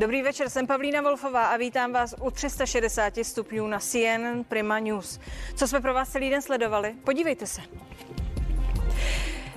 Dobrý večer, jsem Pavlína Wolfová a vítám vás u 360 stupňů na CNN Prima News. Co jsme pro vás celý den sledovali? Podívejte se.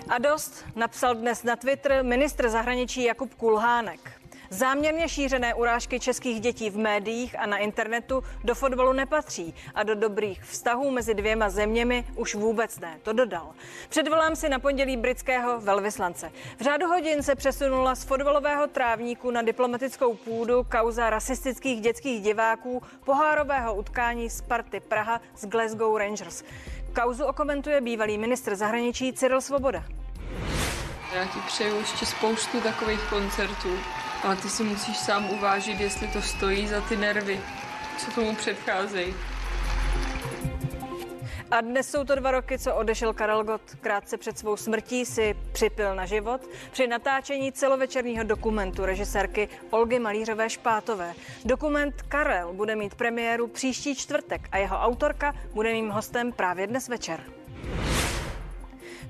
A dost napsal dnes na Twitter ministr zahraničí Jakub Kulhánek. Záměrně šířené urážky českých dětí v médiích a na internetu do fotbalu nepatří a do dobrých vztahů mezi dvěma zeměmi už vůbec ne, to dodal. Předvolám si na pondělí britského velvyslance. V řádu hodin se přesunula z fotbalového trávníku na diplomatickou půdu kauza rasistických dětských diváků pohárového utkání Sparty Praha s Glasgow Rangers. Kauzu okomentuje bývalý ministr zahraničí Cyril Svoboda. Já ti přeju ještě spoustu takových koncertů, ale ty si musíš sám uvážit, jestli to stojí za ty nervy, co tomu předcházejí. A dnes jsou to dva roky, co odešel Karel Gott. Krátce před svou smrtí si připil na život při natáčení celovečerního dokumentu režisérky Olgy Malířové Špátové. Dokument Karel bude mít premiéru příští čtvrtek a jeho autorka bude mým hostem právě dnes večer.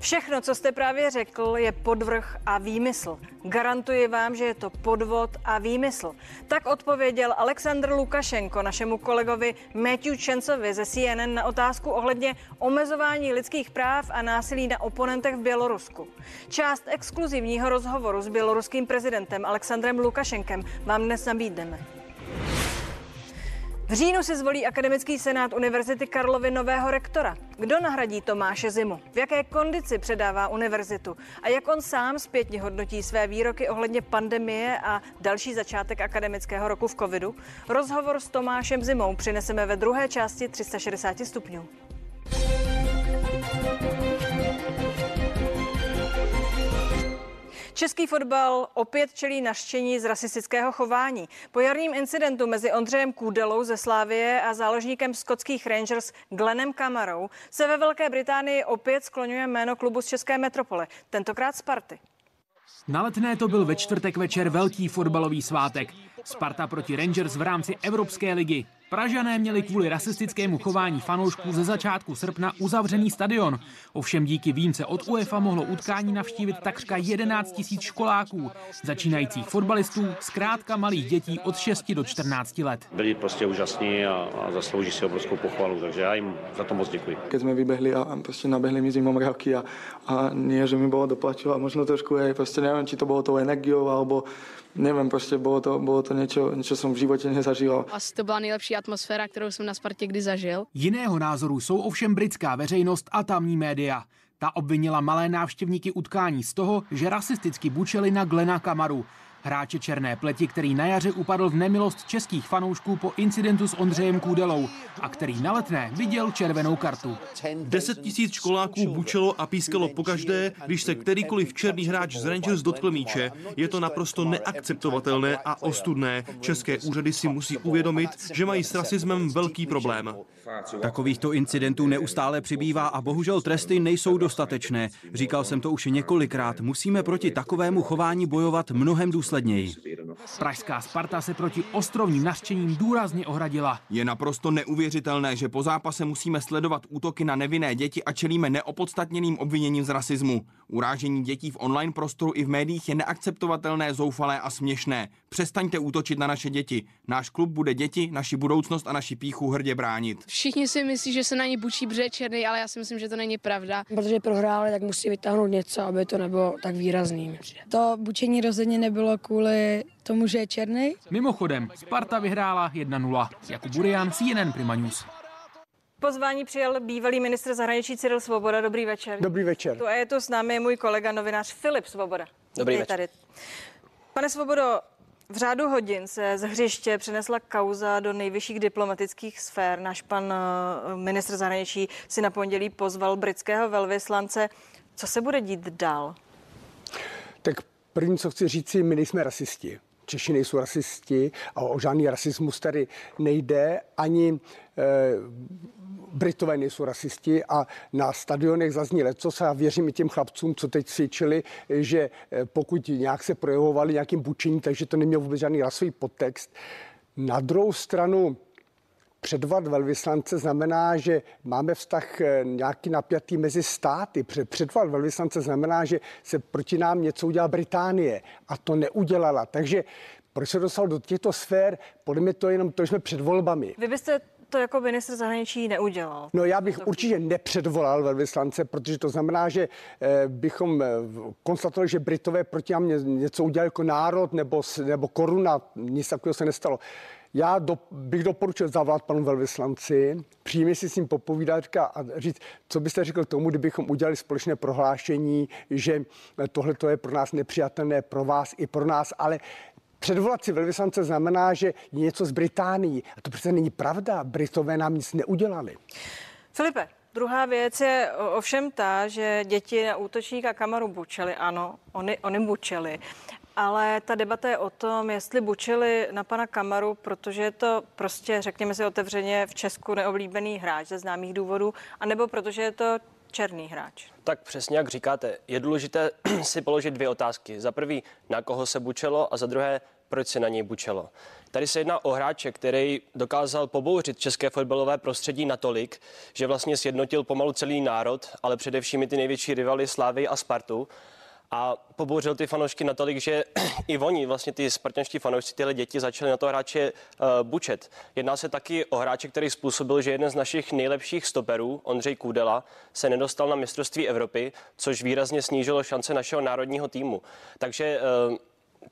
Všechno, co jste právě řekl, je podvrh a výmysl. Garantuji vám, že je to podvod a výmysl. Tak odpověděl Aleksandr Lukašenko našemu kolegovi Matthew Čencovi ze CNN na otázku ohledně omezování lidských práv a násilí na oponentech v Bělorusku. Část exkluzivního rozhovoru s běloruským prezidentem Aleksandrem Lukašenkem vám dnes nabídneme. V říjnu si zvolí Akademický senát Univerzity Karlovy nového rektora. Kdo nahradí Tomáše Zimu? V jaké kondici předává univerzitu? A jak on sám zpětně hodnotí své výroky ohledně pandemie a další začátek akademického roku v covidu? Rozhovor s Tomášem Zimou přineseme ve druhé části 360 stupňů. Český fotbal opět čelí naštění z rasistického chování. Po jarním incidentu mezi Ondřejem Kůdelou ze Slávie a záložníkem skotských Rangers Glennem Kamarou se ve Velké Británii opět skloňuje jméno klubu z České metropole, tentokrát Sparty. Na letné to byl ve čtvrtek večer velký fotbalový svátek. Sparta proti Rangers v rámci Evropské ligy. Pražané měli kvůli rasistickému chování fanoušků ze začátku srpna uzavřený stadion. Ovšem díky výjimce od UEFA mohlo utkání navštívit takřka 11 tisíc školáků, začínajících fotbalistů, zkrátka malých dětí od 6 do 14 let. Byli prostě úžasní a, a zaslouží si obrovskou pochvalu, takže já jim za to moc děkuji. Keď jsme vybehli a prostě nabehli mi zimomriavky a, a nie, že mi bylo doplačilo a možno trošku aj, prostě nevím, či to bylo tou energiou, alebo nevím, prostě bylo to, bylo to něco, něco jsem v životě nezažil. Asi to byla nejlepší atmosféra, kterou jsem na Spartě kdy zažil. Jiného názoru jsou ovšem britská veřejnost a tamní média. Ta obvinila malé návštěvníky utkání z toho, že rasisticky bučeli na Glena Kamaru, hráče černé pleti, který na jaře upadl v nemilost českých fanoušků po incidentu s Ondřejem Kůdelou a který na letné viděl červenou kartu. Deset tisíc školáků bučelo a pískalo pokaždé, když se kterýkoliv černý hráč z Rangers dotkl míče. Je to naprosto neakceptovatelné a ostudné. České úřady si musí uvědomit, že mají s rasismem velký problém. Takovýchto incidentů neustále přibývá a bohužel tresty nejsou dostatečné. Říkal jsem to už několikrát. Musíme proti takovému chování bojovat mnohem důsledněji. Pražská Sparta se proti ostrovním nařčením důrazně ohradila. Je naprosto neuvěřitelné, že po zápase musíme sledovat útoky na nevinné děti a čelíme neopodstatněným obviněním z rasismu. Urážení dětí v online prostoru i v médiích je neakceptovatelné, zoufalé a směšné. Přestaňte útočit na naše děti. Náš klub bude děti, naši budoucnost a naši píchu hrdě bránit. Všichni si myslí, že se na ní bučí, je černý, ale já si myslím, že to není pravda. Protože prohráli, tak musí vytáhnout něco, aby to nebylo tak výrazný. To bučení rozhodně nebylo kvůli tomu, že je černý. Mimochodem, Sparta vyhrála 1-0. Jakub Burian, CNN Prima News. Pozvání přijal bývalý ministr zahraničí Cyril Svoboda. Dobrý večer. Dobrý večer. A je tu s námi můj kolega novinář Filip Svoboda. Dobrý Je večer. Tady. Pane Svobodo, v řádu hodin se z hřiště přenesla kauza do nejvyšších diplomatických sfér. Náš pan eh, ministr zahraničí si na pondělí pozval britského velvyslance. Co se bude dít dál? Tak první, co chci říct, my nejsme rasisti. Češi nejsou rasisti a o žádný rasismus tady nejde. Ani eh, Britové nejsou rasisti a na stadionech zazní lecos a věřím i těm chlapcům, co teď cvičili, že eh, pokud nějak se projevovali nějakým bučením, takže to nemělo vůbec žádný rasový podtext. Na druhou stranu Předvat velvyslance znamená, že máme vztah eh, nějaký napjatý mezi státy. Před- Předvat velvyslance znamená, že se proti nám něco udělá Británie a to neudělala. Takže Proč se dostal do těchto sfér? Podle mě to je jenom to, že jsme před volbami. Vy byste to jako ministr zahraničí neudělal. No já bych určitě nepředvolal velvyslance, protože to znamená, že eh, bychom eh, konstatovali, že Britové proti nám něco udělali jako národ nebo, nebo koruna, nic takového se nestalo. Já do, bych doporučil zavolat panu velvyslanci, přímě si s ním popovídat a říct, co byste řekl tomu, kdybychom udělali společné prohlášení, že tohle to je pro nás nepřijatelné, pro vás i pro nás, ale Předvolat si velvyslance znamená, že je něco z Británií. A to přece není pravda. Britové nám nic neudělali. Filipe, Druhá věc je ovšem ta, že děti na útočníka Kamaru bučeli. Ano, oni, oni bučeli. Ale ta debata je o tom, jestli bučili na pana Kamaru, protože je to prostě, řekněme si otevřeně, v Česku neoblíbený hráč ze známých důvodů, anebo protože je to černý hráč. Tak přesně jak říkáte, je důležité si položit dvě otázky. Za prvý, na koho se bučelo a za druhé, proč se na něj bučelo. Tady se jedná o hráče, který dokázal pobouřit české fotbalové prostředí natolik, že vlastně sjednotil pomalu celý národ, ale především i ty největší rivaly Slávy a Spartu a pobouřil ty fanoušky natolik, že i oni, vlastně ty spartanští fanoušci, tyhle děti začali na to hráče uh, bučet. Jedná se taky o hráče, který způsobil, že jeden z našich nejlepších stoperů, Ondřej Kůdela, se nedostal na mistrovství Evropy, což výrazně snížilo šance našeho národního týmu. Takže uh,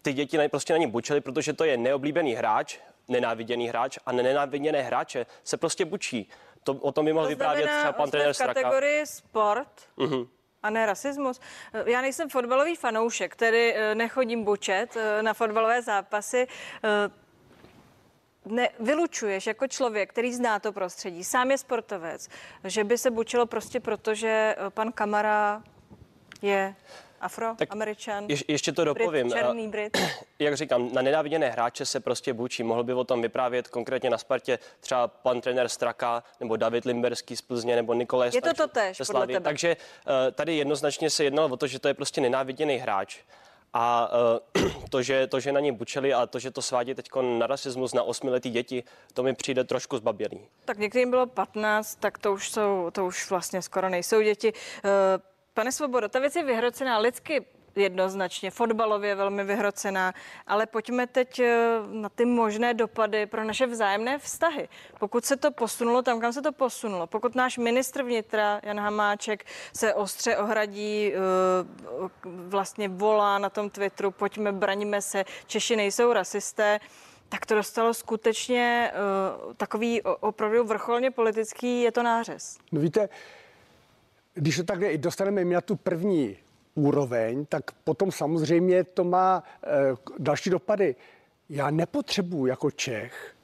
ty děti prostě na ní bučili, protože to je neoblíbený hráč, nenáviděný hráč a nenáviděné hráče se prostě bučí. To, o tom by mohl vyprávět třeba pan trenér Straka. kategorii sport. Uh-huh a ne rasismus. Já nejsem fotbalový fanoušek, tedy eh, nechodím bučet eh, na fotbalové zápasy. Eh, ne, vylučuješ jako člověk, který zná to prostředí, sám je sportovec, že by se bučilo prostě proto, že pan Kamara je afroameričan. Je, ještě to dopovím. Brit, černý Brit. Jak říkám, na nenáviděné hráče se prostě bučí. Mohl by o tom vyprávět konkrétně na Spartě třeba pan trenér Straka, nebo David Limberský z Plzně, nebo Nikolaj Je to to tež, podle tebe. Takže uh, tady jednoznačně se jednalo o to, že to je prostě nenáviděný hráč. A uh, to, že, to, že na ně bučeli a to, že to svádí teď na rasismus na osmiletý děti, to mi přijde trošku zbabělý. Tak některým bylo 15, tak to už jsou, to už vlastně skoro nejsou děti. Pane Svobodo, ta věc je vyhrocená lidsky jednoznačně, fotbalově velmi vyhrocená, ale pojďme teď eh, na ty možné dopady pro naše vzájemné vztahy. Pokud se to posunulo tam, kam se to posunulo, pokud náš ministr vnitra Jan Hamáček se ostře ohradí, eh, vlastně volá na tom Twitteru, pojďme, braníme se, Češi nejsou rasisté, tak to dostalo skutečně uh, takový opravdu vrcholně politický, je to nářez. No víte, když to takhle dostaneme na tu první úroveň, tak potom samozřejmě to má e, další dopady. Já nepotřebuji jako Čech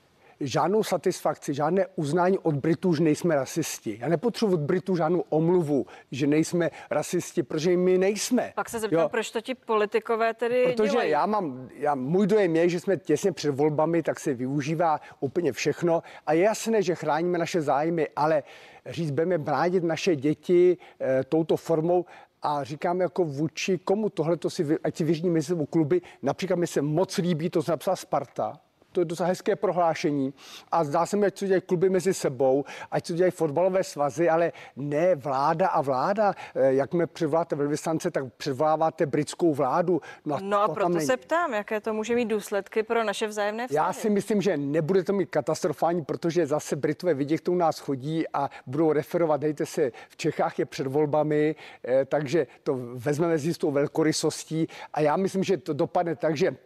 žádnou satisfakci, žádné uznání od Britů, že nejsme rasisti. Já nepotřebuji od Britů žádnou omluvu, že nejsme rasisti, protože my nejsme. Pak se zeptám, jo. proč to ti politikové tedy Protože dělají? já mám, já, můj dojem je, že jsme těsně před volbami, tak se využívá úplně všechno a je jasné, že chráníme naše zájmy, ale říct, budeme bránit naše děti e, touto formou, a říkám jako vůči komu tohle to si, ať si vyřní mezi kluby, například mi se moc líbí, to napsala Sparta, to je docela hezké prohlášení a zdá se mi, ať co dělají kluby mezi sebou, ať co dělají fotbalové svazy, ale ne vláda a vláda. Eh, jak mě předvoláte velvyslance, tak předvoláváte britskou vládu. No a, no a proto ne... se ptám, jaké to může mít důsledky pro naše vzájemné vztahy. Já si myslím, že nebude to mít katastrofální, protože zase Britové vidí, k nás chodí a budou referovat, dejte se, v Čechách je před volbami, eh, takže to vezmeme s jistou velkorysostí a já myslím, že to dopadne tak, že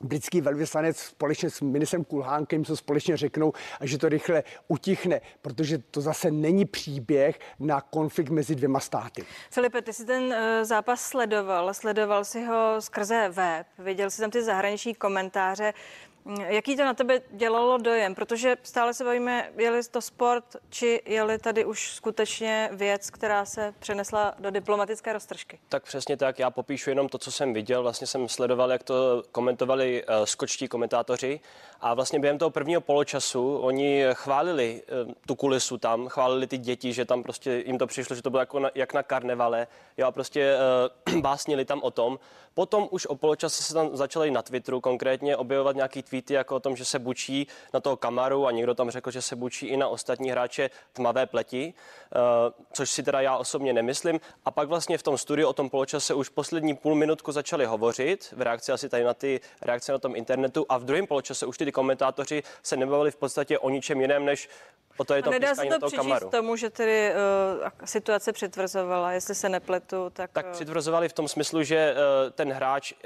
britský velvyslanec společně s ministrem Kulhánkem se společně řeknou a že to rychle utichne, protože to zase není příběh na konflikt mezi dvěma státy. Filipe, ty jsi ten uh, zápas sledoval, sledoval si ho skrze web, viděl jsi tam ty zahraniční komentáře. Jaký to na tebe dělalo dojem? Protože stále se bavíme, je to sport, či je tady už skutečně věc, která se přenesla do diplomatické roztržky? Tak přesně tak. Já popíšu jenom to, co jsem viděl. Vlastně jsem sledoval, jak to komentovali uh, skočtí komentátoři A vlastně během toho prvního poločasu oni chválili uh, tu kulisu tam, chválili ty děti, že tam prostě jim to přišlo, že to bylo jako na, jak na karnevale. Jo, a prostě uh, básnili tam o tom. Potom už o poločase se tam začali na Twitteru konkrétně objevovat nějaký tweety jako o tom, že se bučí na toho kamaru a někdo tam řekl, že se bučí i na ostatní hráče tmavé pleti, uh, což si teda já osobně nemyslím. A pak vlastně v tom studiu o tom poločase už poslední půl minutku začali hovořit v reakci asi tady na ty reakce na tom internetu a v druhém poločase už ty komentátoři se nebavili v podstatě o ničem jiném, než o to je to nedá se to toho přičíst kamaru. tomu, že tedy uh, situace přitvrzovala, jestli se nepletu, tak... Tak uh, přitvrzovali v tom smyslu, že uh, ten hráč uh,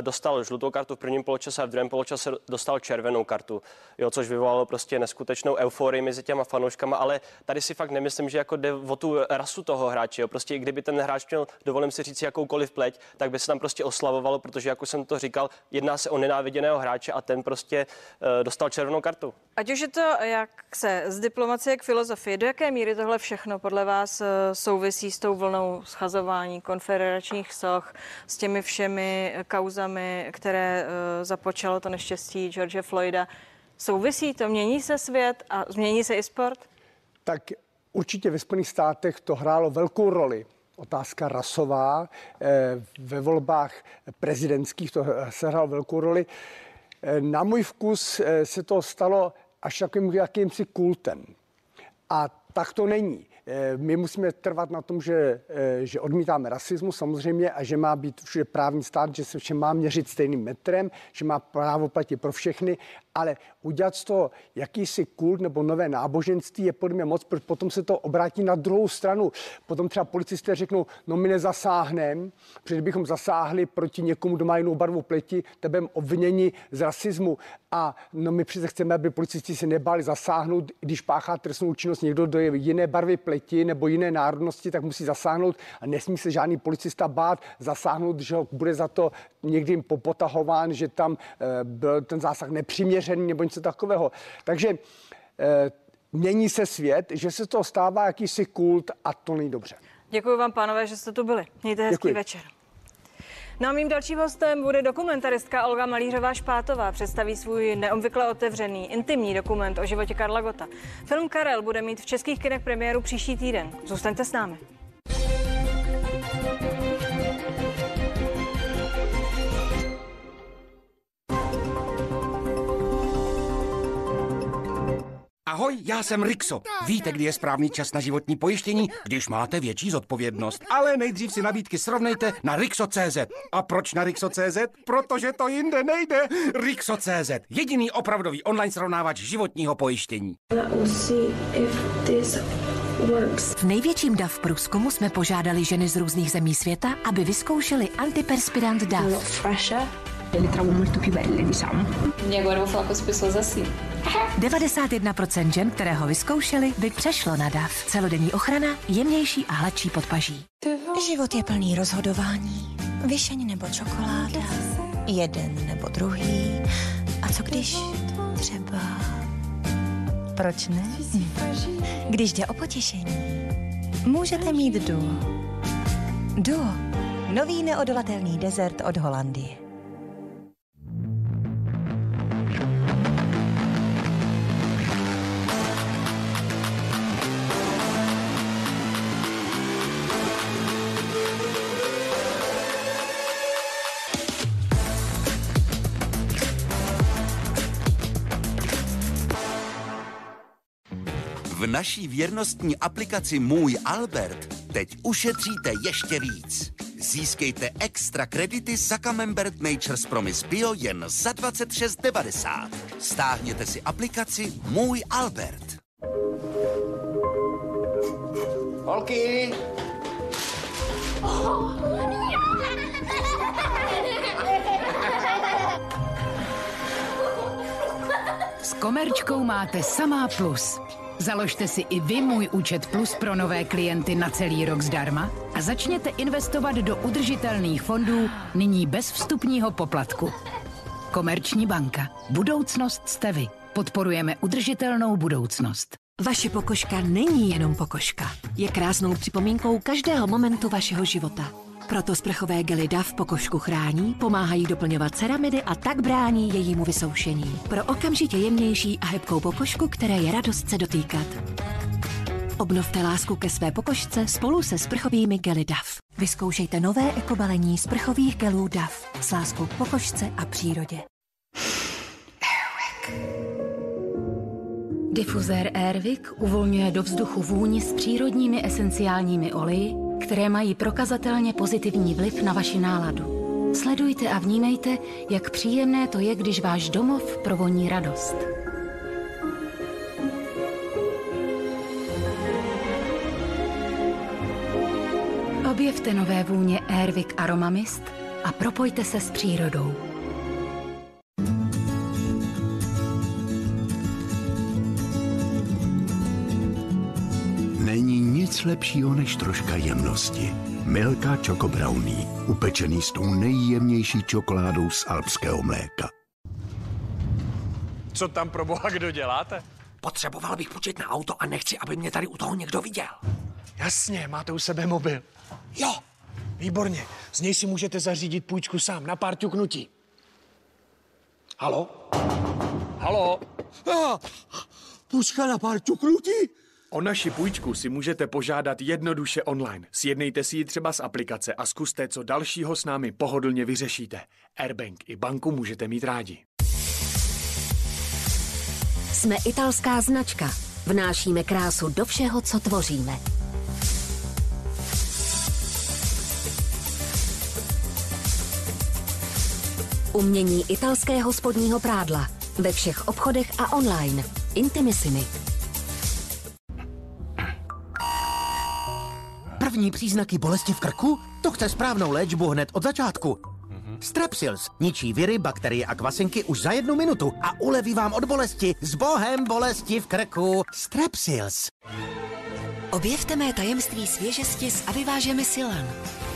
dostal žlutou kartu v prvním poločase a v druhém poločase dostal červenou kartu, jo, což vyvolalo prostě neskutečnou euforii mezi těma fanouškama, ale tady si fakt nemyslím, že jako jde o tu rasu toho hráče, jo. prostě kdyby ten hráč měl, dovolím si říct, jakoukoliv pleť, tak by se tam prostě oslavovalo, protože jak už jsem to říkal, jedná se o nenáviděného hráče a ten prostě uh, dostal červenou kartu. Ať už je to, jak se z diplomacie k filozofii, do jaké míry tohle všechno podle vás eh, souvisí s tou vlnou schazování konfederačních soch, s těmi všemi kauzami, které eh, započalo to neštěstí George Floyda. Souvisí to? Mění se svět a změní se i sport? Tak určitě ve Spojených státech to hrálo velkou roli otázka rasová. Eh, ve volbách prezidentských to sehrálo velkou roli. Na můj vkus se to stalo až takovým jakýmsi kultem. A tak to není. Eh, my musíme trvat na tom, že, eh, že odmítáme rasismus samozřejmě a že má být všude právní stát, že se všem má měřit stejným metrem, že má právo platit pro všechny, ale udělat z toho jakýsi kult nebo nové náboženství je podle mě moc, protože potom se to obrátí na druhou stranu. Potom třeba policisté řeknou, no my nezasáhneme, protože kdybychom zasáhli proti někomu, kdo má jinou barvu pleti, tebe obvinění z rasismu. A no my přece chceme, aby policisti se nebáli zasáhnout, když páchá trestnou činnost někdo do jiné barvy pleti nebo jiné národnosti, tak musí zasáhnout a nesmí se žádný policista bát zasáhnout, že ho bude za to někdy popotahován, že tam e, byl ten zásah nepřiměřený nebo něco takového. Takže e, mění se svět, že se to stává jakýsi kult a to není dobře. Děkuji vám, pánové, že jste tu byli. Mějte hezký Děkuji. večer. No a mým dalším hostem bude dokumentaristka Olga Malířová Špátová. Představí svůj neobvykle otevřený, intimní dokument o životě Karla Gota. Film Karel bude mít v českých kinech premiéru příští týden. Zůstaňte s námi. Ahoj, já jsem Rixo. Víte, kdy je správný čas na životní pojištění, když máte větší zodpovědnost. Ale nejdřív si nabídky srovnejte na Rixo.cz. A proč na Rixo.cz? Protože to jinde nejde. Rixo.cz. Jediný opravdový online srovnávač životního pojištění. V největším DAV průzkumu jsme požádali ženy z různých zemí světa, aby vyzkoušeli antiperspirant DAV. Li trovo molto più belle, diciamo. E agora eu vou falar com as pessoas assim. 91% žen, které ho vyzkoušeli, by přešlo na DAV. Celodenní ochrana, jemnější a hladší podpaží. Život je plný rozhodování. Vyšeň nebo čokoláda. Jeden nebo druhý. A co když třeba... Proč ne? Když jde o potěšení, můžete mít duo. Duo. Nový neodolatelný dezert od Holandie. Naší věrnostní aplikaci Můj Albert teď ušetříte ještě víc. Získejte extra kredity za Camembert Nature's Promise Bio jen za 26,90. Stáhněte si aplikaci Můj Albert. Holky, S Komerčkou máte samá plus. Založte si i vy můj účet Plus pro nové klienty na celý rok zdarma a začněte investovat do udržitelných fondů nyní bez vstupního poplatku. Komerční banka. Budoucnost jste vy. Podporujeme udržitelnou budoucnost. Vaše pokožka není jenom pokožka. Je krásnou připomínkou každého momentu vašeho života. Proto sprchové gely DAF pokožku chrání, pomáhají doplňovat ceramidy a tak brání jejímu vysoušení. Pro okamžitě jemnější a hebkou pokožku, které je radost se dotýkat. Obnovte lásku ke své pokožce spolu se sprchovými gely DAF. Vyzkoušejte nové ekobalení sprchových gelů DAF s láskou k pokožce a přírodě. Difuzér Airwick uvolňuje do vzduchu vůni s přírodními esenciálními oleji, které mají prokazatelně pozitivní vliv na vaši náladu. Sledujte a vnímejte, jak příjemné to je, když váš domov provoní radost. Objevte nové vůně Airwick Aroma Mist a propojte se s přírodou. Nic lepšího než troška jemnosti. Milka Choco Brownie, upečený s tou nejjemnější čokoládou z alpského mléka. Co tam pro boha kdo děláte? Potřeboval bych počít na auto a nechci, aby mě tady u toho někdo viděl. Jasně, máte u sebe mobil. Jo. Výborně. Z něj si můžete zařídit půjčku sám na pár ťuknutí. Halo? Halo? Ah, půjčka na pár ťuknutí? O naši půjčku si můžete požádat jednoduše online. Sjednejte si ji třeba z aplikace a zkuste, co dalšího s námi pohodlně vyřešíte. Airbank i banku můžete mít rádi. Jsme italská značka. Vnášíme krásu do všeho, co tvoříme. Umění italského spodního prádla. Ve všech obchodech a online. Intimissimi. První příznaky bolesti v krku? To chce správnou léčbu hned od začátku. Strepsils ničí viry, bakterie a kvasinky už za jednu minutu a uleví vám od bolesti s bohem bolesti v krku. Strepsils. Objevte mé tajemství svěžesti s Avivážemi Silan.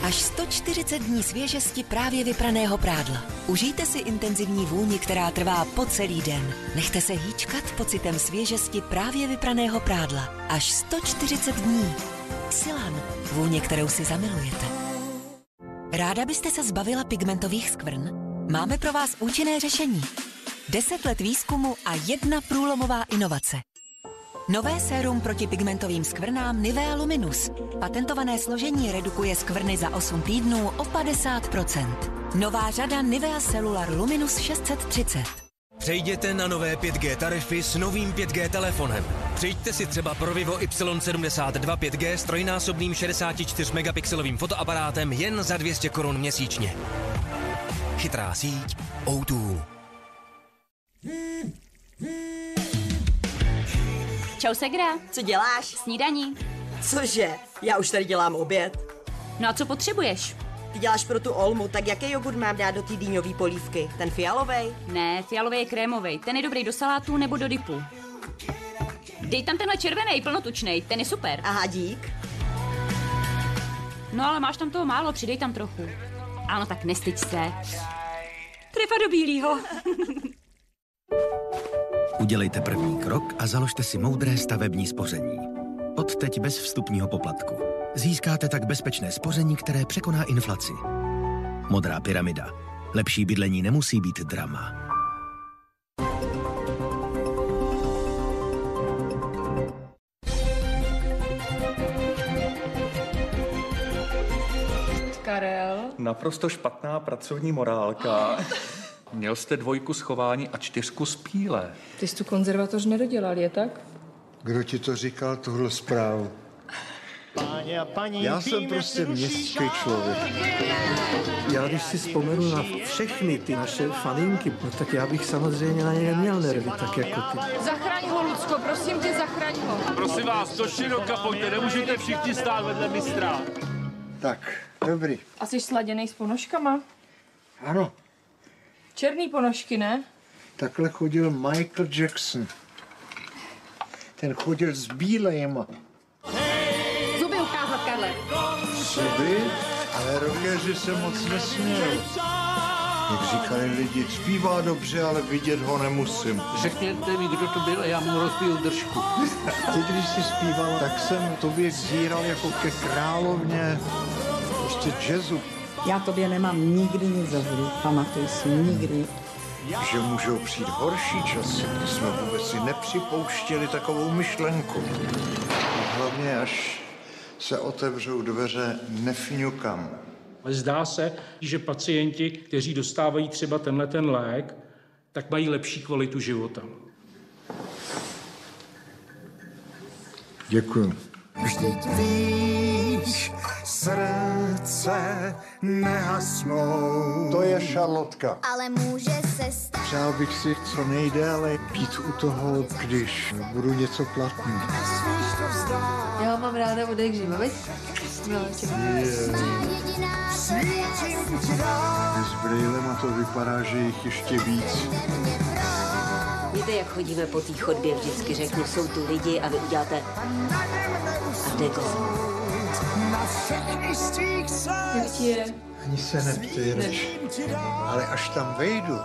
Až 140 dní svěžesti právě vypraného prádla. Užijte si intenzivní vůni, která trvá po celý den. Nechte se hýčkat pocitem svěžesti právě vypraného prádla. Až 140 dní. Silan. Vůně, kterou si zamilujete. Ráda byste se zbavila pigmentových skvrn? Máme pro vás účinné řešení. 10 let výzkumu a jedna průlomová inovace. Nové sérum proti pigmentovým skvrnám Nivea Luminus. Patentované složení redukuje skvrny za 8 týdnů o 50%. Nová řada Nivea Cellular Luminus 630. Přejděte na nové 5G tarify s novým 5G telefonem. Přijďte si třeba pro Vivo Y72 5G s trojnásobným 64 megapixelovým fotoaparátem jen za 200 korun měsíčně. Chytrá síť O2. Čau Segra. Co děláš? Snídaní. Cože? Já už tady dělám oběd. No a co potřebuješ? Ty děláš pro tu olmu, tak jaký jogurt mám dát do té dýňové polívky? Ten fialový? Ne, fialový je krémový. Ten je dobrý do salátu nebo do dipu. Dej tam tenhle červený, plnotučný, ten je super. Aha, dík. No ale máš tam toho málo, přidej tam trochu. Ano, tak nestyď se. Trefa do bílýho. Udělejte první krok a založte si moudré stavební spoření. Odteď bez vstupního poplatku. Získáte tak bezpečné spoření, které překoná inflaci. Modrá pyramida. Lepší bydlení nemusí být drama. Karel. Naprosto špatná pracovní morálka. Měl jste dvojku schování a čtyřku z píle. Ty jsi tu konzervatoř nedodělal, je tak? Kdo ti to říkal, tuhle zprávu? Páně a paní, Já jsem prostě městský člověk. Já když si vzpomenu na všechny ty naše faninky, no tak já bych samozřejmě na ně neměl nervy, tak jako ty. Zachraň ho, Lucko, prosím tě, zachraň ho. Prosím vás, do široka pojďte, nemůžete všichni stát vedle mistra. Tak, dobrý. A jsi sladěnej s ponožkama? Ano, Černý ponožky, ne? takhle chodil Michael Jackson. Ten chodil s bílejma. Zuby ukázat, Karle. Zuby, ale rockeři se moc nesměl. Jak říkali lidi, zpívá dobře, ale vidět ho nemusím. Řekněte mi, kdo to byl a já mu rozbiju držku. Ty, když jsi zpíval, tak jsem tobě zíral jako ke královně. Prostě prostě jazzu. Já tobě nemám nikdy nic za zlý, pamatuj si, nikdy. Že můžou přijít horší časy, kdy jsme vůbec si nepřipouštěli takovou myšlenku. Hlavně až se otevřou dveře nefňukam. Ale zdá se, že pacienti, kteří dostávají třeba tenhle ten lék, tak mají lepší kvalitu života. Děkuji. Vždyť víš, srdce nehasnou. To je šarlotka. Ale může se stát. Přál bych si co nejdéle být u toho, když budu něco platný. Já ho mám ráda od jak živa, veď? S brýlema to vypadá, že jich ještě víc. Víte, jak chodíme po té chodbě, vždycky řeknu, jsou tu lidi a vy uděláte a jde Jak ti je? Ani se neptej. Ale až tam vejdu,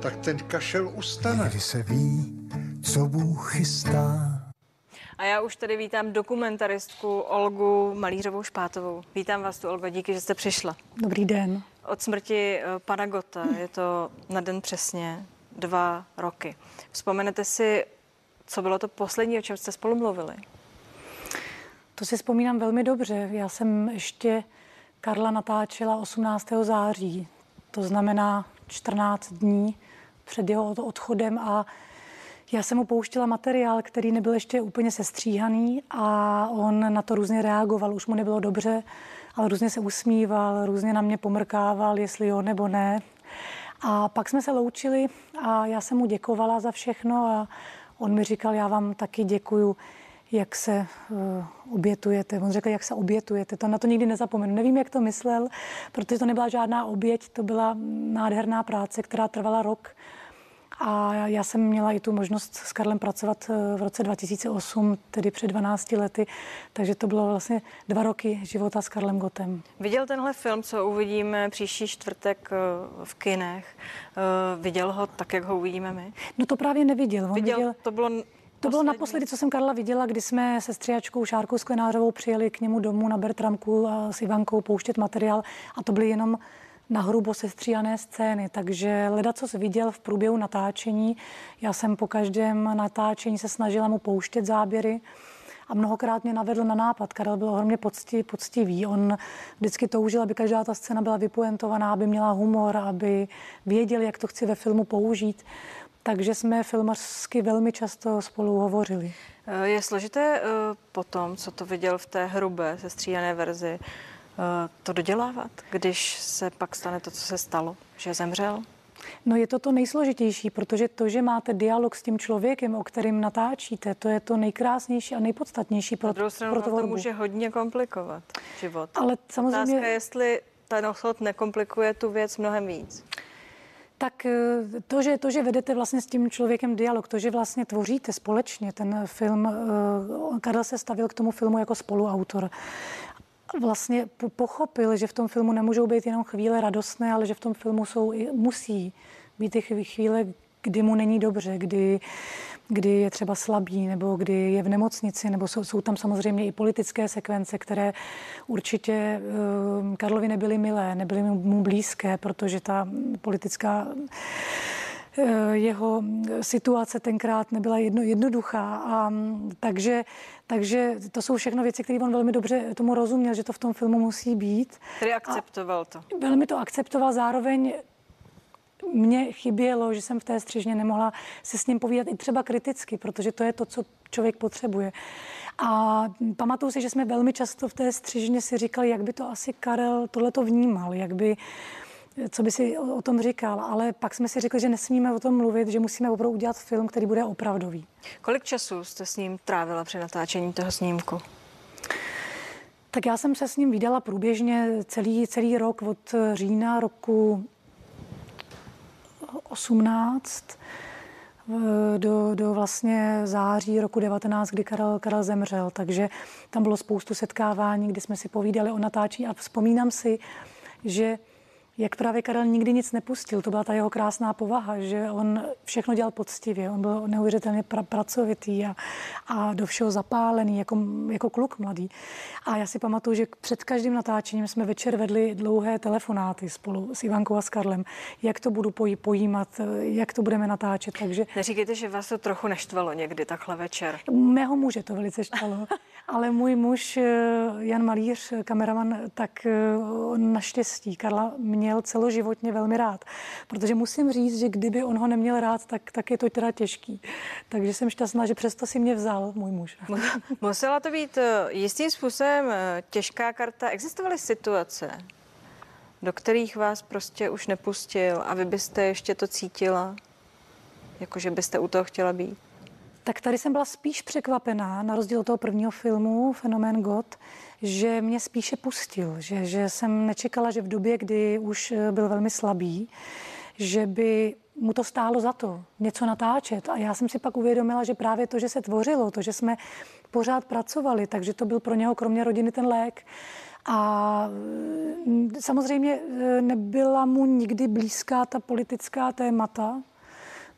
tak ten kašel ustane. Kdy se ví, co Bůh chystá. A já už tady vítám dokumentaristku Olgu Malířovou Špátovou. Vítám vás tu, Olgo, díky, že jste přišla. Dobrý den. Od smrti eh, pana Gota je to na den přesně dva roky. Vzpomenete si, co bylo to poslední, o čem jste spolu mluvili? To si vzpomínám velmi dobře. Já jsem ještě Karla natáčela 18. září, to znamená 14 dní před jeho odchodem a já jsem mu pouštila materiál, který nebyl ještě úplně sestříhaný a on na to různě reagoval. Už mu nebylo dobře, ale různě se usmíval, různě na mě pomrkával, jestli jo nebo ne. A pak jsme se loučili a já jsem mu děkovala za všechno a on mi říkal, já vám taky děkuju, jak se uh, obětujete. On řekl, jak se obětujete. To na to nikdy nezapomenu. Nevím, jak to myslel, protože to nebyla žádná oběť, to byla nádherná práce, která trvala rok. A já jsem měla i tu možnost s Karlem pracovat eh, v roce 2008, tedy před 12 lety, takže to bylo vlastně dva roky života s Karlem Gotem. Viděl tenhle film, co uvidíme příští čtvrtek eh, v kinech? Viděl ho tak, jak ho uvidíme my? No to právě neviděl. On viděl, viděl to bylo to bylo naposledy, co jsem Karla viděla, kdy jsme se střiačkou Šárkou Sklenářovou přijeli k němu domů na Bertramku a s Ivankou pouštět materiál a to byly jenom na hrubo sestříhané scény, takže leda, co viděl v průběhu natáčení. Já jsem po každém natáčení se snažila mu pouštět záběry a mnohokrát mě navedl na nápad. Karel byl ohromně poctivý, poctivý. On vždycky toužil, aby každá ta scéna byla vypoentovaná, aby měla humor, aby věděl, jak to chci ve filmu použít. Takže jsme filmařsky velmi často spolu hovořili. Je složité eh, potom, co to viděl v té hrubé, sestříhané verzi, Eh, to dodělávat, když se pak stane to, co se stalo, že zemřel? No je to to nejsložitější, protože to, že máte dialog s tím člověkem, o kterým natáčíte, to je to nejkrásnější a nejpodstatnější pro, Na druhou stranu pro to může hodně komplikovat život. Ale samozřejmě... Otázka je, jestli ten osud nekomplikuje tu věc mnohem víc. Tak eh, to že, to, že vedete vlastně s tím člověkem dialog, to, že vlastně tvoříte společně ten film, eh, Karel se stavil k tomu filmu jako spoluautor. Vlastně pochopil, že v tom filmu nemůžou být jenom chvíle radostné, ale že v tom filmu jsou musí být i chvíle, kdy mu není dobře, kdy, kdy je třeba slabý, nebo kdy je v nemocnici, nebo jsou, jsou tam samozřejmě i politické sekvence, které určitě uh, Karlovi nebyly milé, nebyly mu blízké, protože ta politická Eh, jeho situace tenkrát nebyla jedno, jednoduchá. A, takže, takže to jsou všechno věci, které on velmi dobře tomu rozuměl, že to v tom filmu musí být. Který akceptoval to. A velmi to akceptoval, zároveň mně chybělo, že jsem v té střižně nemohla se s ním povídat i třeba kriticky, protože to je to, co člověk potřebuje. A pamatuju si, že jsme velmi často v té střižně si říkali, jak by to asi Karel tohle to vnímal, jak by co by si o tom říkal, ale pak jsme si řekli, že nesmíme o tom mluvit, že musíme opravdu udělat film, který bude opravdový. Kolik času jste s ním trávila při natáčení toho snímku? Tak já jsem se s ním vydala průběžně celý, celý rok od října roku 18 do, do vlastně září roku 19, kdy Karel, Karel zemřel. Takže tam bylo spoustu setkávání, kdy jsme si povídali o natáčení a vzpomínám si, že jak právě Karel nikdy nic nepustil. To byla ta jeho krásná povaha, že on všechno dělal poctivě. On byl neuvěřitelně pra- pracovitý a, a do všeho zapálený, jako, jako kluk mladý. A já si pamatuju, že před každým natáčením jsme večer vedli dlouhé telefonáty spolu s Ivankou a s Karlem, jak to budu pojí, pojímat, jak to budeme natáčet. Takže Neříkejte, že vás to trochu naštvalo někdy takhle večer. Mého muže to velice štvalo, ale můj muž eh, Jan Malíř, kameraman, tak eh, on naštěstí Karla měl celoživotně velmi rád. Protože musím říct, že kdyby on ho neměl rád, tak, tak je to teda těžký. Takže jsem šťastná, že přesto si mě vzal můj muž. Musela to být eh, jistým způsobem eh, těžká karta. Existovaly situace, do kterých vás prostě už nepustil a vy byste ještě to cítila, jako že byste u toho chtěla být? Tak tady jsem byla spíš překvapená, na rozdíl od toho prvního filmu Fenomén God, že mě spíše pustil, že, že jsem nečekala, že v době, kdy už eh, byl velmi slabý, že by mu to stálo za to něco natáčet. A já jsem si pak uvědomila, že právě to, že se tvořilo, to, že jsme pořád pracovali, takže to byl pro něho kromě rodiny ten lék. A mm, samozřejmě eh, nebyla mu nikdy blízká ta politická témata.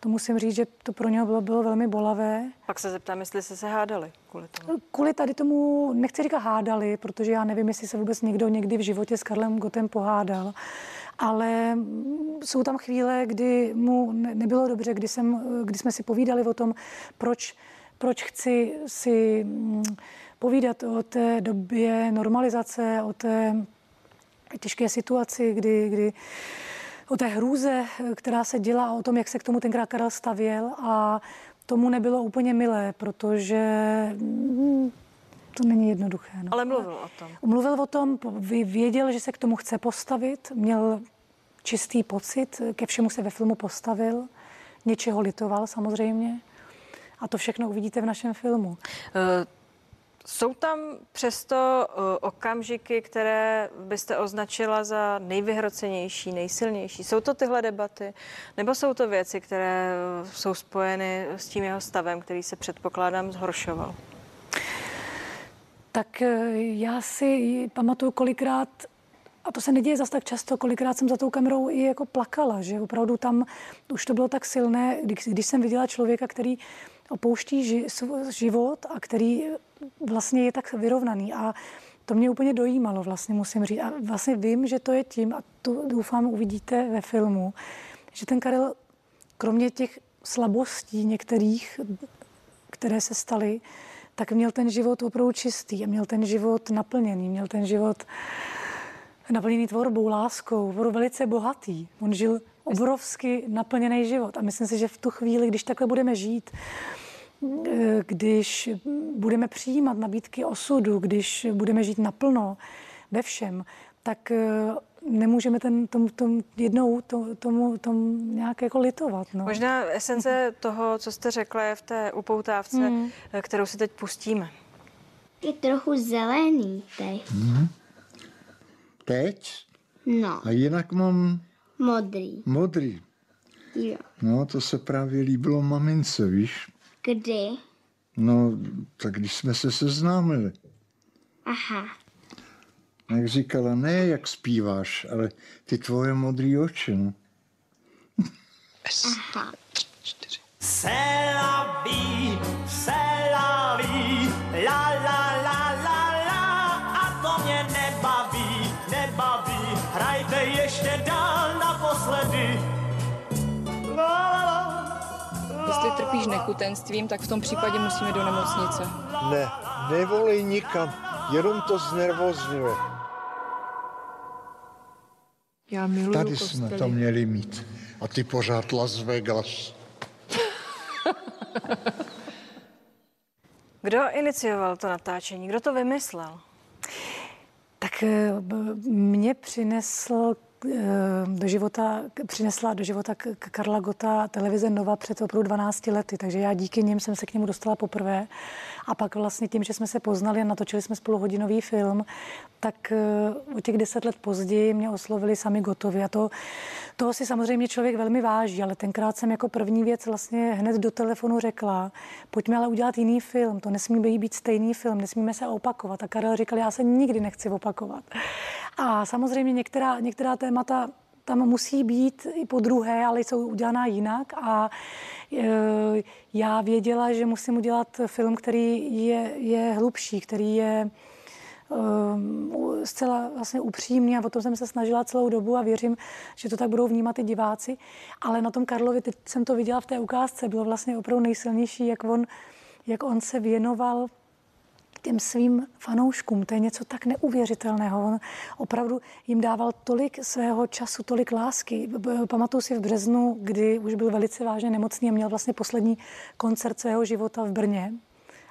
To musím říct, že to pro něho bylo, bylo velmi bolavé. Pak se zeptám, jestli jste se hádali kvůli tomu. Kvůli tady tomu, nechci říkat hádali, protože já nevím, jestli se vůbec někdo někdy v životě s Karlem Gotem pohádal, ale mm, jsou tam chvíle, kdy mu ne- nebylo dobře, kdy, jsem, kdy jsme si povídali o tom, proč, proč chci si mm, povídat o té době normalizace, o té těžké situaci, kdy, kdy o té hrůze, která se děla a o tom, jak se k tomu tenkrát Karel stavěl a tomu nebylo úplně milé, protože mm, to není jednoduché. No. Ale mluvil o tom. Mluvil o tom, věděl, že se k tomu chce postavit, měl čistý pocit, ke všemu se ve filmu postavil, něčeho litoval samozřejmě. A to všechno uvidíte v našem filmu. Eh, Jsou tam přesto eh, okamžiky, které byste označila za nejvyhrocenější, nejsilnější? Jsou to tyhle debaty? Nebo jsou to věci, které eh, jsou spojeny s tím jeho stavem, který se předpokládám zhoršoval? Tak eh, já si pamatuju kolikrát, a to se neděje zas tak často, kolikrát jsem za tou kamerou i jako plakala, že opravdu tam už to bylo tak silné, když, když jsem viděla člověka, který opouští život a který vlastně je tak vyrovnaný a to mě úplně dojímalo, vlastně musím říct. A vlastně vím, že to je tím, a to doufám uvidíte ve filmu, že ten Karel, kromě těch slabostí některých, které se staly, tak měl ten život opravdu čistý a měl ten život naplněný, měl ten život naplněný tvorbou, láskou, opravdu velice bohatý. On žil obrovsky naplněný život a myslím si, že v tu chvíli, když takhle budeme žít, když budeme přijímat nabídky osudu, když budeme žít naplno ve všem, tak eh, nemůžeme ten, tom, tom jednou to, tomu, tomu nějak jako litovat. No. Možná esence toho, co jste řekla, je v té upoutávce, Hmm. eh, kterou si teď pustíme. Je trochu zelený teď. Hmm. Teď? No, A jinak mám modrý. modrý. Jo. No, to se právě líbilo mamince, víš? Kdy? No, tak když jsme se seznámili. Aha. Jak říkala, ne jak zpíváš, ale ty tvoje modrý oči, no. Aha. C'est la vie, c'est la vie, la la la la trpíš nechutenstvím, tak v tom případě musíme do nemocnice. Ne, nevolej nikam, jenom to znervozňuje. Já miluju Tady kostely. jsme to měli mít. A ty pořád Las Vegas. Kdo inicioval to natáčení? Kdo to vymyslel? Tak eh, mě přinesl do života, přinesla do života Karla Gota televize Nova před opravdu 12 lety, takže já díky nim jsem se k němu dostala poprvé. A pak vlastně tím, že jsme se poznali a natočili jsme spolu hodinový film, tak eh, o těch deset let později mě oslovili sami Gotovi. A to, toho si samozřejmě člověk velmi váží, ale tenkrát jsem jako první věc vlastně hned do telefonu řekla, pojďme ale udělat jiný film, to nesmí být, stejný film, nesmíme se opakovat. A Karel říkal, já se nikdy nechci opakovat. A samozřejmě některá, některá témata tam musí být i po druhé, ale jsou udělaná jinak a e, já věděla, že musím udělat film, který je, je hlubší, který je e, zcela vlastně upřímný a o tom jsem se snažila celou dobu a věřím, že to tak budou vnímat i diváci. Ale na tom Karlovi, teď jsem to viděla v té ukázce, bylo vlastně opravdu nejsilnější, jak on, jak on se věnoval těm svým fanouškům. To je něco tak neuvěřitelného. On opravdu jim dával tolik svého času, tolik lásky. Pamatuju si v březnu, kdy už byl velice vážně nemocný a měl vlastně poslední koncert svého života v Brně.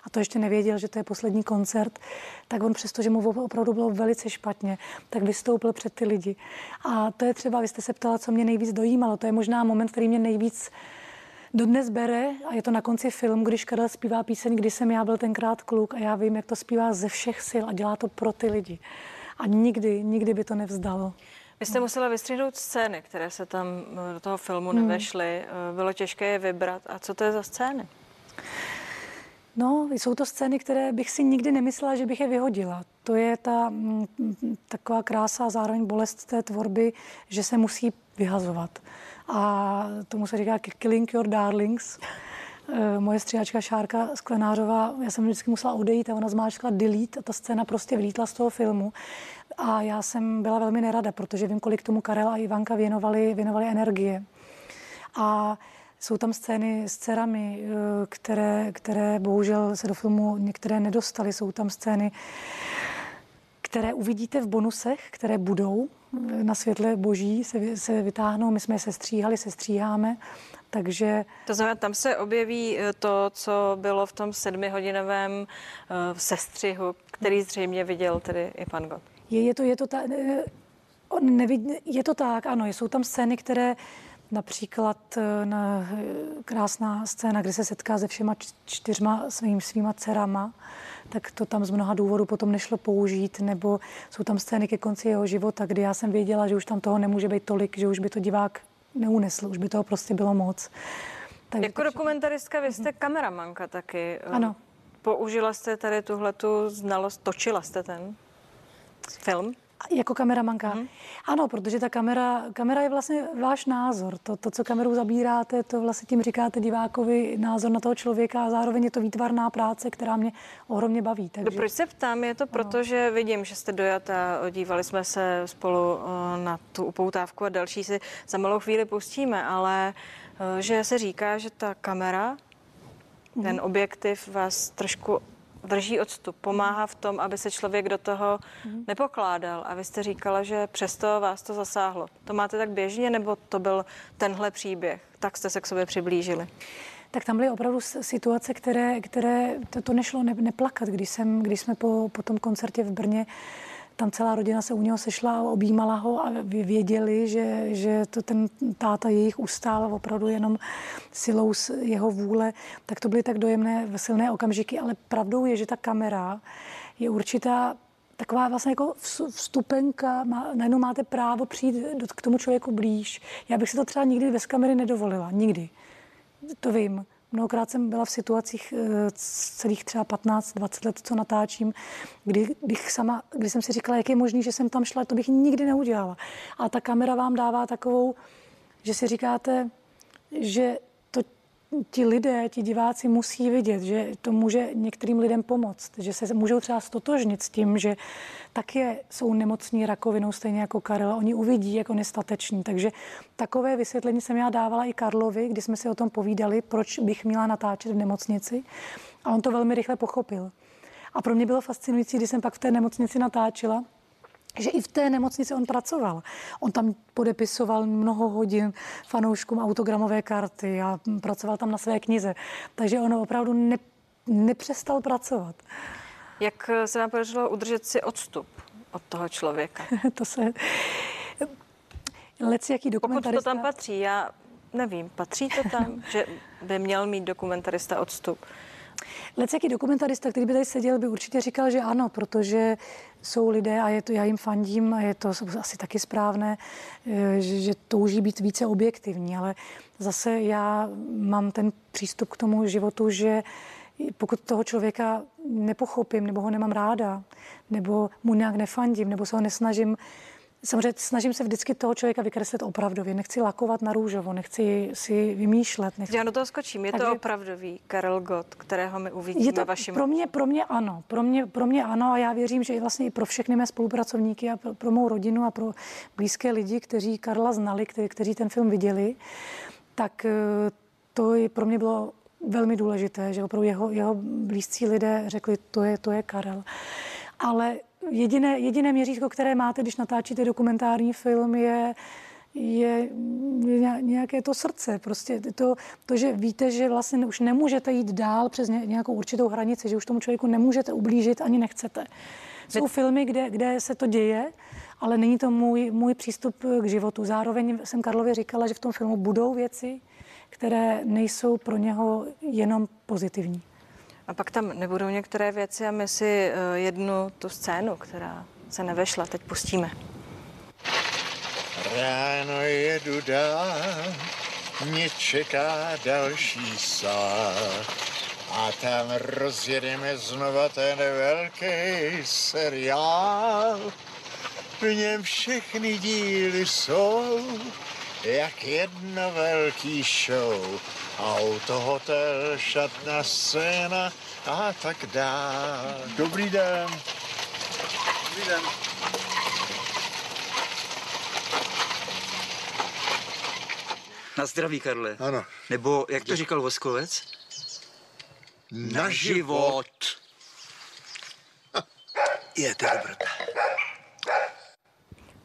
A to ještě nevěděl, že to je poslední koncert, tak on přesto, že mu opravdu bylo velice špatně, tak vystoupil před ty lidi. A to je třeba, vy jste se ptala, co mě nejvíc dojímalo. To je možná moment, který mě nejvíc dodnes bere a je to na konci filmu, když Karel zpívá píseň, kdy jsem já byl tenkrát kluk a já vím, jak to zpívá ze všech sil a dělá to pro ty lidi. A nikdy, nikdy by to nevzdalo. Vy jste musela vystříhnout scény, které se tam do toho filmu hmm. nevešly. Bylo těžké je vybrat. A co to je za scény? No, jsou to scény, které bych si nikdy nemyslela, že bych je vyhodila. To je ta m, taková krása a zároveň bolest té tvorby, že se musí vyhazovat a tomu se říká Killing Your Darlings. Eh, moje stříhačka Šárka Sklenářová, já jsem vždycky musela odejít a ona zmáčkla delete a ta scéna prostě vlítla z toho filmu. A já jsem byla velmi nerada, protože vím, kolik tomu Karel a Ivanka věnovali, věnovali energie. A jsou tam scény s dcerami, eh, které, které bohužel se do filmu některé nedostaly. Jsou tam scény, které uvidíte v bonusech, které budou na světle boží se, se vytáhnou. My jsme je sestříhali, sestříháme, takže... To znamená, tam se objeví eh, to, co bylo v tom sedmihodinovém uh, sestřihu, který zřejmě viděl tedy i pan Gott. Je, je to, je to, ta, eh, on nevid, je to tak, ano, jsou tam scény, které například na, krásná scéna, kde se setká se všema čtyřma svým, svýma dcerama, tak to tam z mnoha důvodů potom nešlo použít, nebo jsou tam scény ke konci jeho života, kdy já jsem věděla, že už tam toho nemůže být tolik, že už by to divák neunesl, už by toho prostě bylo moc. Tak jako dokumentaristka vy jste kameramanka taky. Ano. Použila jste tady tuhle tu znalost, točila jste ten film? Jako kameramanka? Hmm. Ano, protože ta kamera, kamera je vlastně váš názor. To, to, co kamerou zabíráte, to vlastně tím říkáte divákovi názor na toho člověka a zároveň je to výtvarná práce, která mě ohromně baví. Takže... No, proč se ptám? Je to proto, ano. že vidím, že jste dojata, dívali jsme se spolu eh, na tu upoutávku a další si za malou chvíli pustíme, ale eh, že se říká, že ta kamera, ten mhm. objektiv vás trošku drží odstup, pomáhá v tom, aby se člověk do toho mm. nepokládal. A vy jste říkala, že přesto vás to zasáhlo. To máte tak běžně, nebo to byl tenhle příběh? Tak jste se k sobě přiblížili? Tak tam byly opravdu situace, které, které to, to nešlo ne, neplakat, když, jsem, když jsme po, po tom koncertě v Brně tam celá rodina se u něho sešla objímala ho a věděli, že, že to ten táta jejich ustál opravdu jenom silou z jeho vůle, tak to byly tak dojemné, silné okamžiky, ale pravdou je, že ta kamera je určitá taková vlastně jako vstupenka, má, najednou máte právo přijít k tomu člověku blíž. Já bych si to třeba nikdy bez kamery nedovolila, nikdy. To vím. Mnohokrát jsem byla v situacích eh, celých třeba 15-20 let, co natáčím, kdy, bych sama, kdy jsem si říkala, jak je možné, že jsem tam šla, to bych nikdy neudělala. A ta kamera vám dává takovou, že si říkáte, že ti lidé, ti diváci musí vidět, že to může některým lidem pomoct, že se můžou třeba stotožnit s tím, že také jsou nemocní rakovinou, stejně jako Karel. Oni uvidí, jak on. Takže takové vysvětlení jsem já dávala i Karlovi, kdy jsme si o tom povídali, proč bych měla natáčet v nemocnici. A on to velmi rychle pochopil. A pro mě bylo fascinující, když jsem pak v té nemocnici natáčela, že i v té nemocnici on pracoval. On tam podepisoval mnoho hodin fanouškům autogramové karty a pracoval tam na své knize. Takže on opravdu ne, nepřestal pracovat. Jak se vám podařilo udržet si odstup od toho člověka? to se... Lec, jaký dokumentarista... Pokud to tam patří, já nevím, patří to tam, že by měl mít dokumentarista odstup? Lecjaký dokumentarista, který by tady seděl, by určitě říkal, že ano, protože jsou lidé, a je to, já jim fandím, a je to asi taky správné, eh, že, že touží být více objektivní, ale zase já mám ten přístup k tomu životu, že pokud toho člověka nepochopím, nebo ho nemám ráda, nebo mu nějak nefandím, nebo se ho nesnažím samozřejmě snažím se vždycky toho člověka vykreslit opravdově. Nechci lakovat na růžovo, nechci si vymýšlet. Nechci... Já do toho skočím. Je Takže- to opravdový Karel Gott, kterého my uvidíme Je to vašim pro mě, pro mě ano, pro mě, pro mě ano a já věřím, že i vlastně i pro všechny mé spolupracovníky a pro, pro mou rodinu a pro blízké lidi, kteří Karla znali, kteří, kteří ten film viděli, tak eh, to je, pro mě bylo velmi důležité, že opravdu jeho, jeho blízcí lidé řekli, to je, to je Karel. Ale jediné, jediné měřítko, které máte, když natáčíte dokumentární film, je, je, je ně- nějaké to srdce. Prostě to, to, že víte, že vlastně už nemůžete jít dál přes ně- nějakou určitou hranici, že už tomu člověku nemůžete ublížit ani nechcete. Jsou filmy, kde, kde se to děje, ale není to můj, můj přístup k životu. Zároveň jsem Karlovi říkala, že v tom filmu budou věci, které nejsou pro něho jenom pozitivní. A pak tam nebudou některé věci a my si eh, jednu tu scénu, která se nevešla, teď pustíme. Ráno jedu dál, mě čeká další sál. A tam rozjedeme znova ten velký seriál. V něm všechny díly jsou jak jedna velký show. Auto, hotel, šatna, scéna a tak dál. Dobrý den. Dobrý den. Na zdraví, Karle. Ano. Nebo, jak to říkal Voskovec? Na život. Je to dobrota.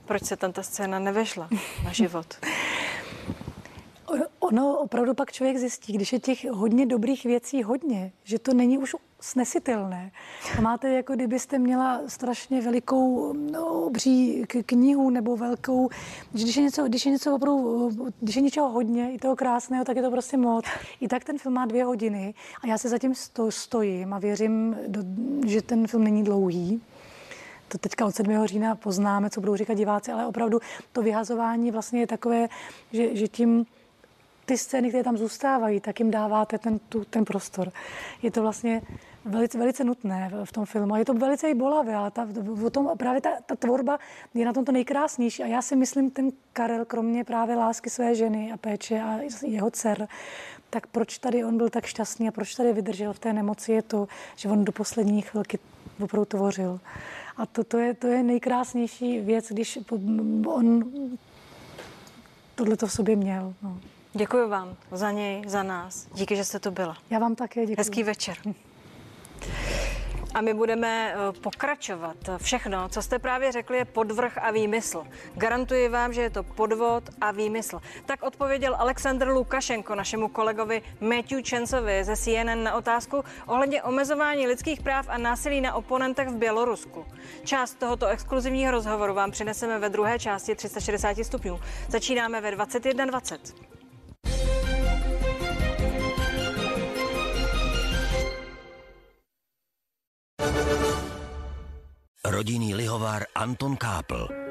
Proč se tam ta scéna nevešla na život? Ono opravdu pak člověk zjistí, když je těch hodně dobrých věcí hodně, že to není už snesitelné. A máte, jako kdybyste měla strašně velikou no, obří knihu nebo velkou, že když je něco, když je něco opravdu, když je něčeho hodně, i toho krásného, tak je to prostě moc. I tak ten film má dvě hodiny a já si zatím sto, stojím a věřím, do, že ten film není dlouhý. To teďka od 7. října poznáme, co budou říkat diváci, ale opravdu to vyhazování vlastně je takové, že, že tím ty scény, které tam zůstávají, tak jim dáváte ten, tu, ten prostor. Je to vlastně velice, velice nutné v- tom filmu. Je to velice i bolavé, ale ta, o tom, právě ta, ta tvorba je na tom to nejkrásnější. A já si myslím, ten Karel, kromě právě lásky své ženy a péče a jeho dcer, tak proč tady on byl tak šťastný a proč tady vydržel v té nemoci, je to, že on do poslední chvilky opravdu tvořil. A to, to, je, to je nejkrásnější věc, když on tohle to v sobě měl. No. Děkuji vám za něj, za nás. Díky, že jste tu byla. Já vám také děkuji. Hezký večer. A my budeme eh, pokračovat. Všechno, co jste právě řekli, je podvrh a výmysl. Garantuji vám, že je to podvod a výmysl. Tak odpověděl Aleksandr Lukašenko našemu kolegovi Matthew Čencovi ze CNN na otázku ohledně omezování lidských práv a násilí na oponentech v Bělorusku. Část tohoto exkluzivního rozhovoru vám přineseme ve druhé části 360 stupňů. Začínáme ve 21.20. Rodinný lihovár Anton Kápl.